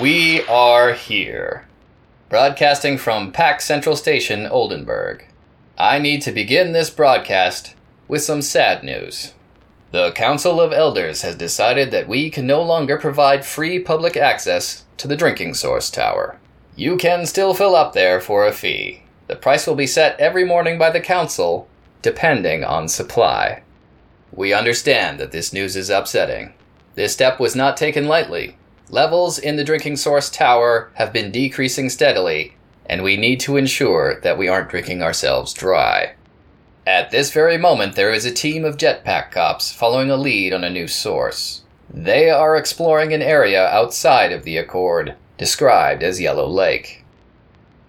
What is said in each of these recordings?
We are here. Broadcasting from Pack Central Station, Oldenberg. I need to begin this broadcast with some sad news. The Council of Elders has decided that we can no longer provide free public access to the drinking source tower. You can still fill up there for a fee. The price will be set every morning by the Council, depending on supply. We understand that this news is upsetting. This step was not taken lightly. Levels in the drinking source tower have been decreasing steadily, and we need to ensure that we aren't drinking ourselves dry. At this very moment, there is a team of jetpack cops following a lead on a new source. They are exploring an area outside of the Accord, described as Yellow Lake.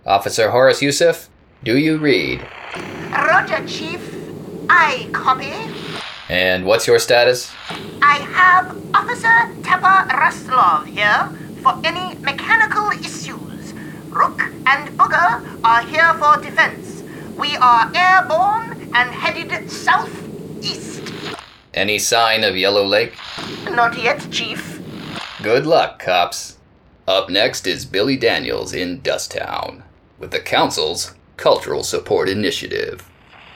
Officer Horace Youssef, do you read? Roger, Chief. I copy. And what's your status? I have Officer Tepper Raslov here for any mechanical issues. Rook and Booger are here for defense. We are airborne and headed southeast. Any sign of Yellow Lake? Not yet, Chief. Good luck, cops. Up next is Billy Daniels in Dusttown with the Council's Cultural Support Initiative.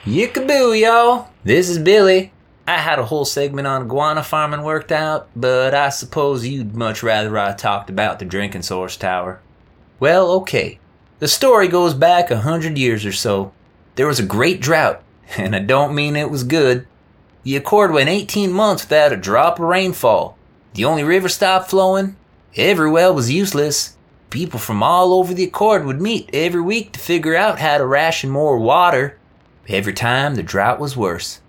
Yickaboo, y'all! This is Billy. I had a whole segment on iguana farming worked out, but I suppose you'd much rather I talked about the drinking source tower. Well, okay. The story goes back a hundred years or so. There was a great drought, and I don't mean it was good. The Accord went 18 months without a drop of rainfall. The only river stopped flowing. Every well was useless. People from all over the Accord would meet every week to figure out how to ration more water. Every time the drought was worse.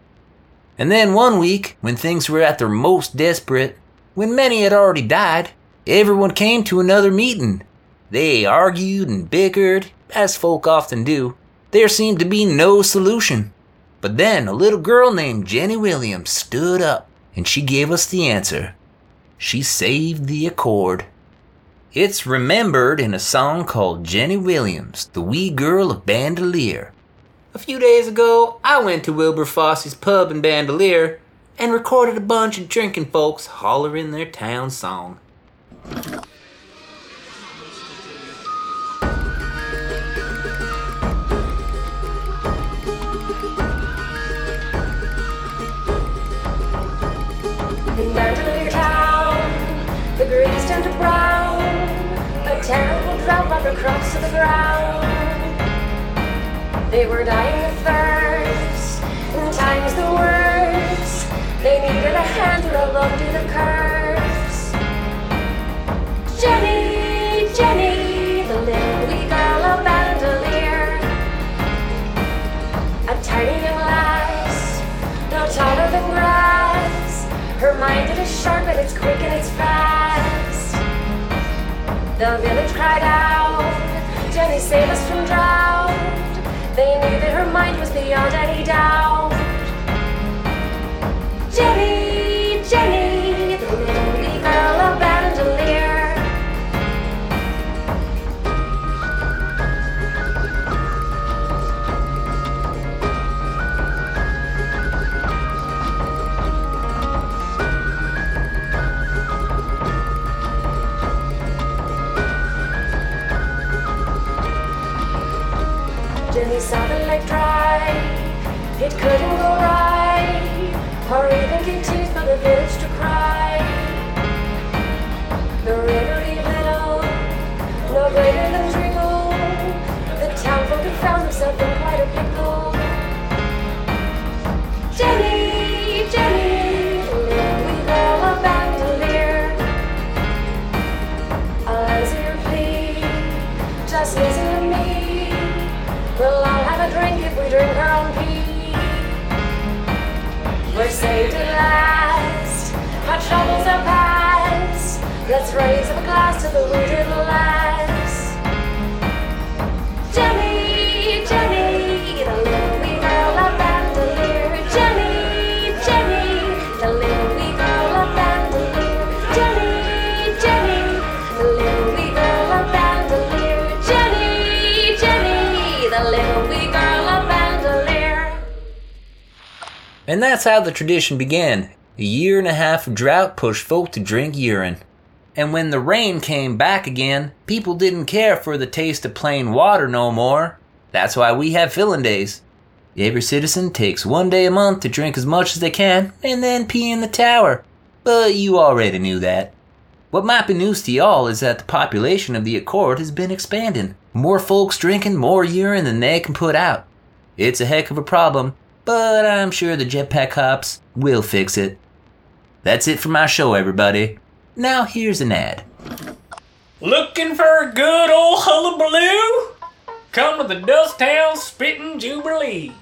And then one week, when things were at their most desperate, when many had already died, everyone came to another meeting. They argued and bickered, as folk often do. There seemed to be no solution. But then a little girl named Jenny Williams stood up, and she gave us the answer. She saved the Accord. It's remembered in a song called Jenny Williams, the wee girl of Bandolier. A few days ago, I went to Wilbur Fosse's pub in Bandolier and recorded a bunch of drinking folks hollering their town song. Town, the greens turned to brown. A terrible drought brought the crops to the ground. They were dying of thirst, and times the worst. They needed a hand to roll under the curse. Jenny, Jenny, the little wee girl of Bandolier. A tiny young lass, no taller than grass. Her mind it is sharp and it's quick and it's fast. The village cried out, Jenny, save us from drought. They knew that her mind was beyond any doubt. Jenny, Let's raise up a glass to the wounded lass. Jenny, Jenny, the little wee girl of Bandolier. Jenny, Jenny, the little wee girl of Bandolier. Jenny, Jenny, the little wee girl of Bandolier. Jenny, Jenny, the little wee girl of Bandolier. And that's how the tradition began. A year and a half of drought pushed folk to drink urine. And when the rain came back again, people didn't care for the taste of plain water no more. That's why we have filling days. Every citizen takes one day a month to drink as much as they can and then pee in the tower. But you already knew that. What might be news to y'all is that the population of the Accord has been expanding. More folks drinking more urine than they can put out. It's a heck of a problem, but I'm sure the jetpack cops will fix it. That's it for my show, everybody. Now here's an ad. Looking for a good old hullabaloo? Come to the Dusttown Spittin' Jubilee.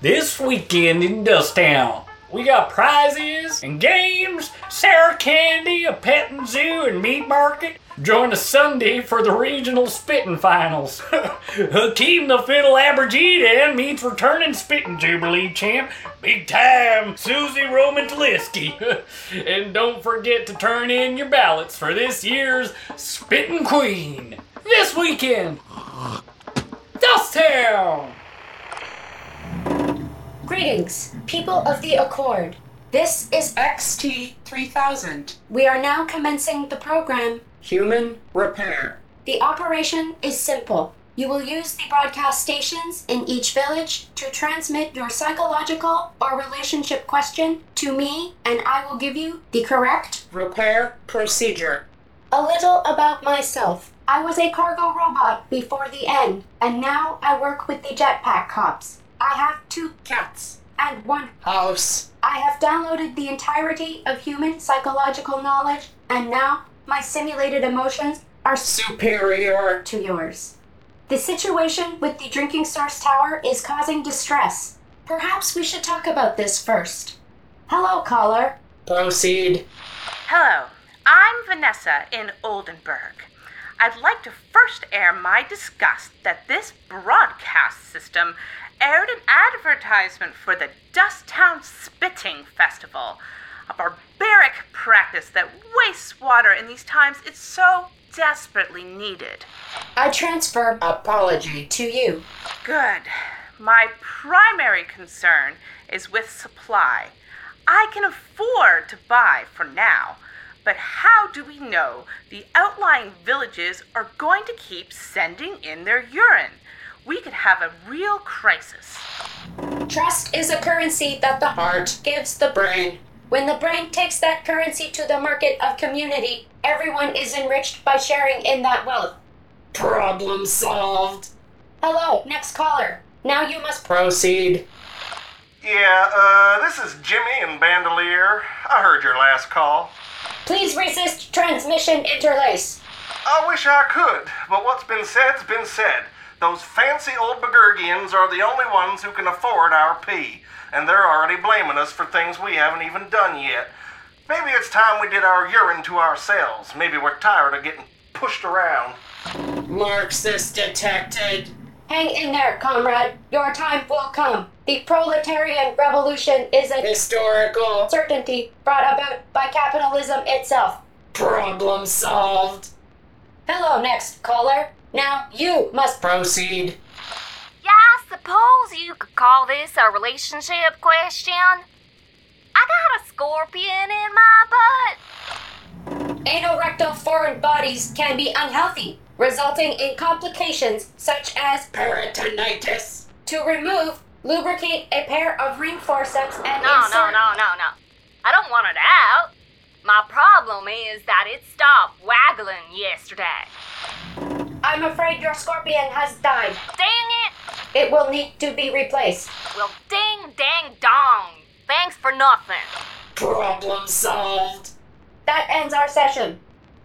This weekend in Dusttown, we got prizes and games, Sarah Candy, a petting zoo, and meat market. Join us Sunday for the regional spitting finals. Hakeem the Fiddle Abergene meets returning spitting Jubilee champ, big time Susie Roman Taliski. and don't forget to turn in your ballots for this year's Spitting Queen this weekend. Dusttown! Greetings, people of the Accord. This is XT 3000 We are now commencing the program. Human Repair. The operation is simple. You will use the broadcast stations in each village to transmit your psychological or relationship question to me, and I will give you the correct. Repair Procedure. A little about myself. I was a cargo robot before the end, and now I work with the jetpack cops. I have two Cats. and one House. I have downloaded the entirety of human psychological knowledge, and now my simulated emotions are Superior. to yours. The situation with the drinking source tower is causing distress. Perhaps we should talk about this first. Hello, caller. Proceed. Hello, I'm Vanessa in Oldenberg. I'd like to first air my disgust that this broadcast system aired an advertisement for the Dusttown Spitting Festival, a barbaric practice that wastes water in these times it's so desperately needed. I transfer Apology. to you. Good. My primary concern is with supply. I can afford to buy for now, but how do we know the outlying villages are going to keep sending in their urine? We could have a real crisis. Trust is a currency that the Heart. gives the Brain. When the brain takes that currency to the market of community, everyone is enriched by sharing in that wealth. Problem solved. Hello, next caller. Now you must Proceed. Yeah, uh, this is Jimmy in Bandolier. I heard your last call. please resist transmission interlace. I wish I could, but what's been said's been said. Those fancy old Begurgians are the only ones who can afford our pee, and they're already blaming us for things we haven't even done yet. Maybe it's time we did our urine to ourselves. Maybe we're tired of getting pushed around. Marxist detected. Hang in there, comrade. Your time will come. The proletarian revolution is a Historical. certainty brought about by capitalism itself. Problem solved. Hello, next caller. Now you must. Proceed. Yeah, I suppose you could call this a relationship question. I got a scorpion in my butt. Anorectal foreign bodies can be unhealthy, resulting in complications such as Peritonitis. to remove, lubricate a pair of ring forceps and No, insert. no, no, no, no. I don't want it out. My problem is that it stopped waggling yesterday. I'm afraid your scorpion has died. Dang it! It will need to be replaced. Well, ding dang dong. Thanks for nothing. Problem solved. That ends our session.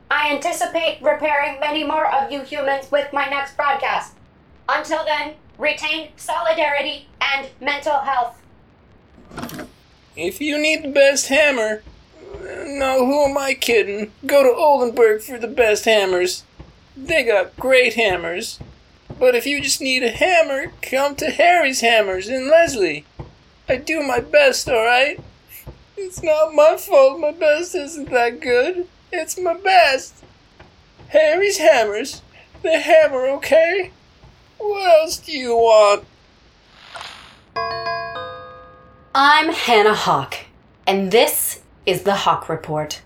I anticipate repairing many more of you humans with my next broadcast. Until then, retain solidarity and mental health. If you need the best hammer, uh, no, who am I kidding? Go to Oldenberg for the best hammers. They got great hammers. But if you just need a hammer, come to Harry's Hammers in Leslie. I do my best, alright? It's not my fault my best isn't that good. It's my best. Harry's Hammers. The hammer, okay? What else do you want? I'm Hannah Hawk, and this is the Hawk Report.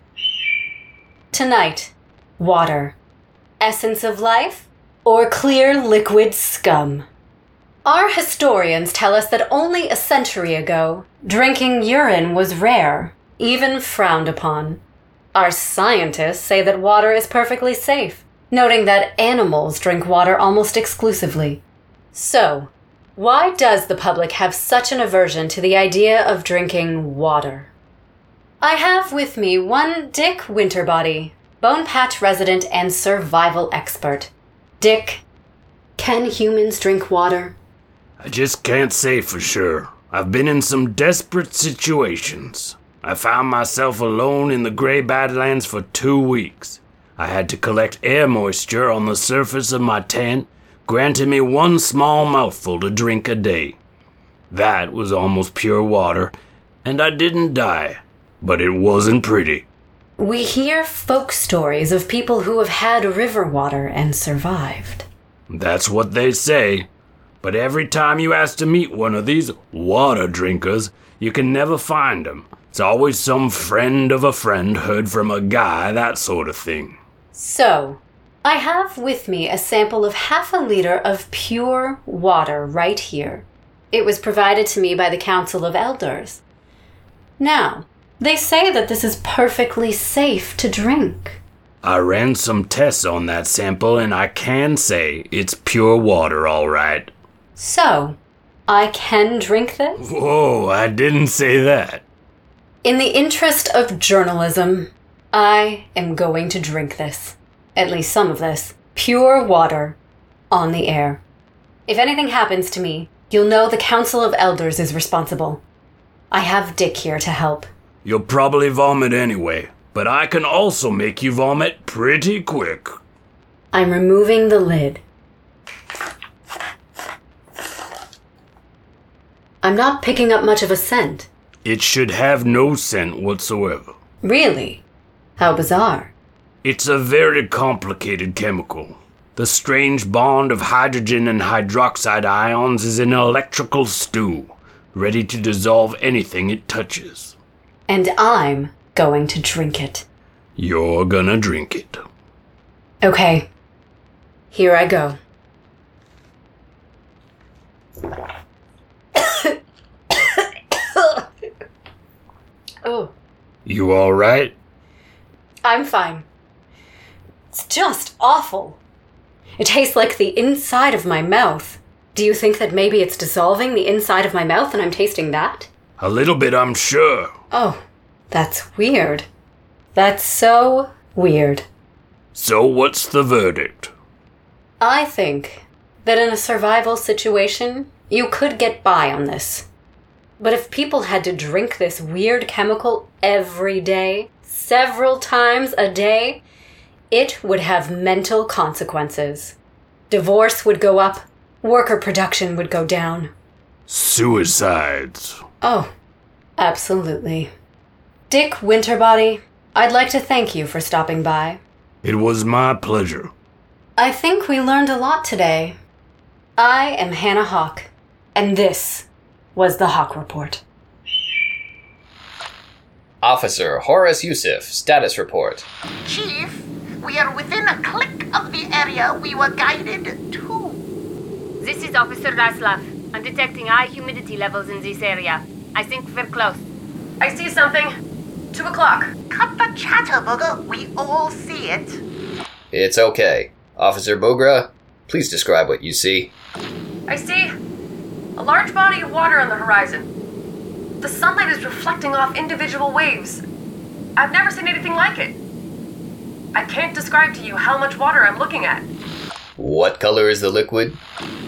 Tonight, water. Essence of life or clear liquid scum? Our historians tell us that only a century ago, drinking urine was rare, even frowned upon. Our scientists say that water is perfectly safe, noting that animals drink water almost exclusively. So, why does the public have such an aversion to the idea of drinking water? I have with me one Dick Winterbody, Bone Patch resident and survival expert. Dick, can humans drink water? I just can't say for sure. I've been in some desperate situations. I found myself alone in the Grey Badlands for two weeks. I had to collect air moisture on the surface of my tent, granting me one small mouthful to drink a day. That was almost pure water, and I didn't die. But it wasn't pretty. We hear folk stories of people who have had river water and survived. That's what they say. But every time you ask to meet one of these water drinkers, you can never find 'em. It's always some friend of a friend heard from a guy, that sort of thing. So, I have with me a sample of half a liter of pure water right here. It was provided to me by the Council of Elders. Now, they say that this is perfectly safe to drink. I ran some tests on that sample, and I can say it's pure water, all right. So, I can drink this? Whoa, I didn't say that. In the interest of journalism, I am going to drink this. At least some of this. Pure water. On the air. If anything happens to me, you'll know the Council of Elders is responsible. I have Dick here to help. You'll probably vomit anyway, but I can also make you vomit pretty quick. I'm removing the lid. I'm not picking up much of a scent. It should have no scent whatsoever. Really? How bizarre. It's a very complicated chemical. The strange bond of hydrogen and hydroxide ions is an electrical stew, ready to dissolve anything it touches. And I'm going to drink it. You're gonna drink it. Okay. Here I go. oh, You alright? I'm fine. It's just awful. It tastes like the inside of my mouth. Do you think that maybe it's dissolving the inside of my mouth and I'm tasting that? A little bit, I'm sure. Oh, that's weird. That's so weird. So, what's the verdict? I think that in a survival situation, you could get by on this. But if people had to drink this weird chemical every day, several times a day, it would have mental consequences. Divorce would go up, worker production would go down. Suicides. Oh, absolutely. Dick Winterbody, I'd like to thank you for stopping by. It was my pleasure. I think we learned a lot today. I am Hannah Hawk, and this was the Hawk Report. Officer Horace Yusuf, status report. Chief, we are within a click of the area we were guided to. This is Officer Raslov. I'm detecting high humidity levels in this area. I think we're close. I see something. Two o'clock. Cut the chatter, Booger. We all see it. It's okay. Officer Bogra, please describe what you see. I see a large body of water on the horizon. The sunlight is reflecting off individual waves. I've never seen anything like it. I can't describe to you how much water I'm looking at. What color is the liquid?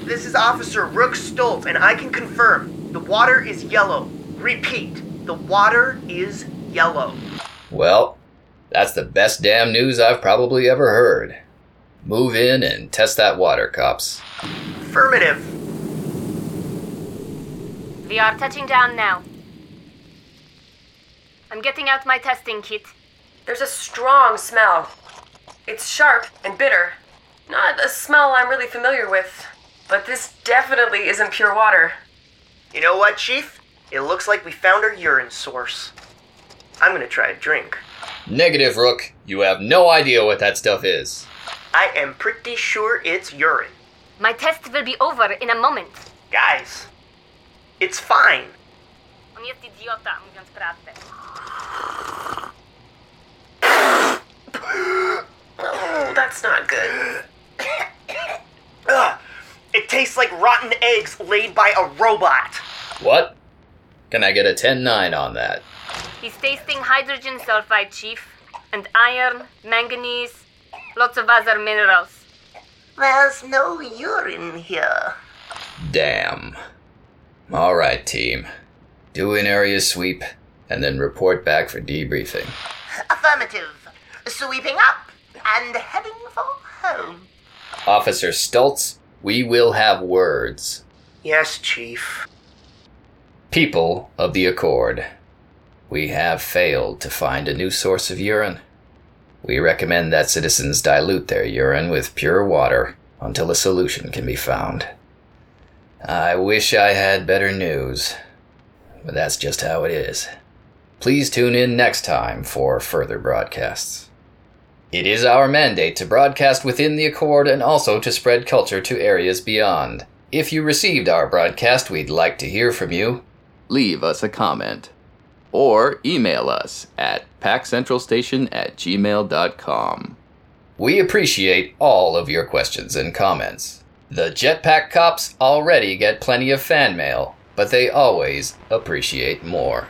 This is Officer Rook Stolt, and I can confirm the water is yellow. Repeat, the water is yellow. Well, that's the best damn news I've probably ever heard. Move in and test that water, cops. Affirmative. We are touching down now. I'm getting out my testing kit. There's a strong smell. It's sharp and bitter. Not a smell I'm really familiar with, but this definitely isn't pure water. You know what, Chief? It looks like we found our urine source. I'm gonna try a drink. Negative, Rook. You have no idea what that stuff is. I am pretty sure it's urine. My test will be over in a moment. Guys, it's fine. On jest idiota, mówiąc prawdę. Oh, that's not good. Ugh, it tastes like rotten eggs laid by a robot. What? Can I get a 10 9 on that? He's tasting hydrogen sulfide, Chief, and iron, manganese, lots of other minerals. There's no urine here. Damn. Alright, team. Do an area sweep, and then report back for debriefing. Affirmative. Sweeping up and heading for home. Officer Stultz, we will have words. Yes, Chief. People of the Accord, we have failed to find a new source of urine. We recommend that citizens dilute their urine with pure water until a solution can be found. I wish I had better news, but that's just how it is. Please tune in next time for further broadcasts. It is our mandate to broadcast within the Accord and also to spread culture to areas beyond. If you received our broadcast, we'd like to hear from you. Leave us a comment. Or email us at packcentralstation at gmail.com. We appreciate all of your questions and comments. The Jetpack Cops already get plenty of fan mail, but they always appreciate more.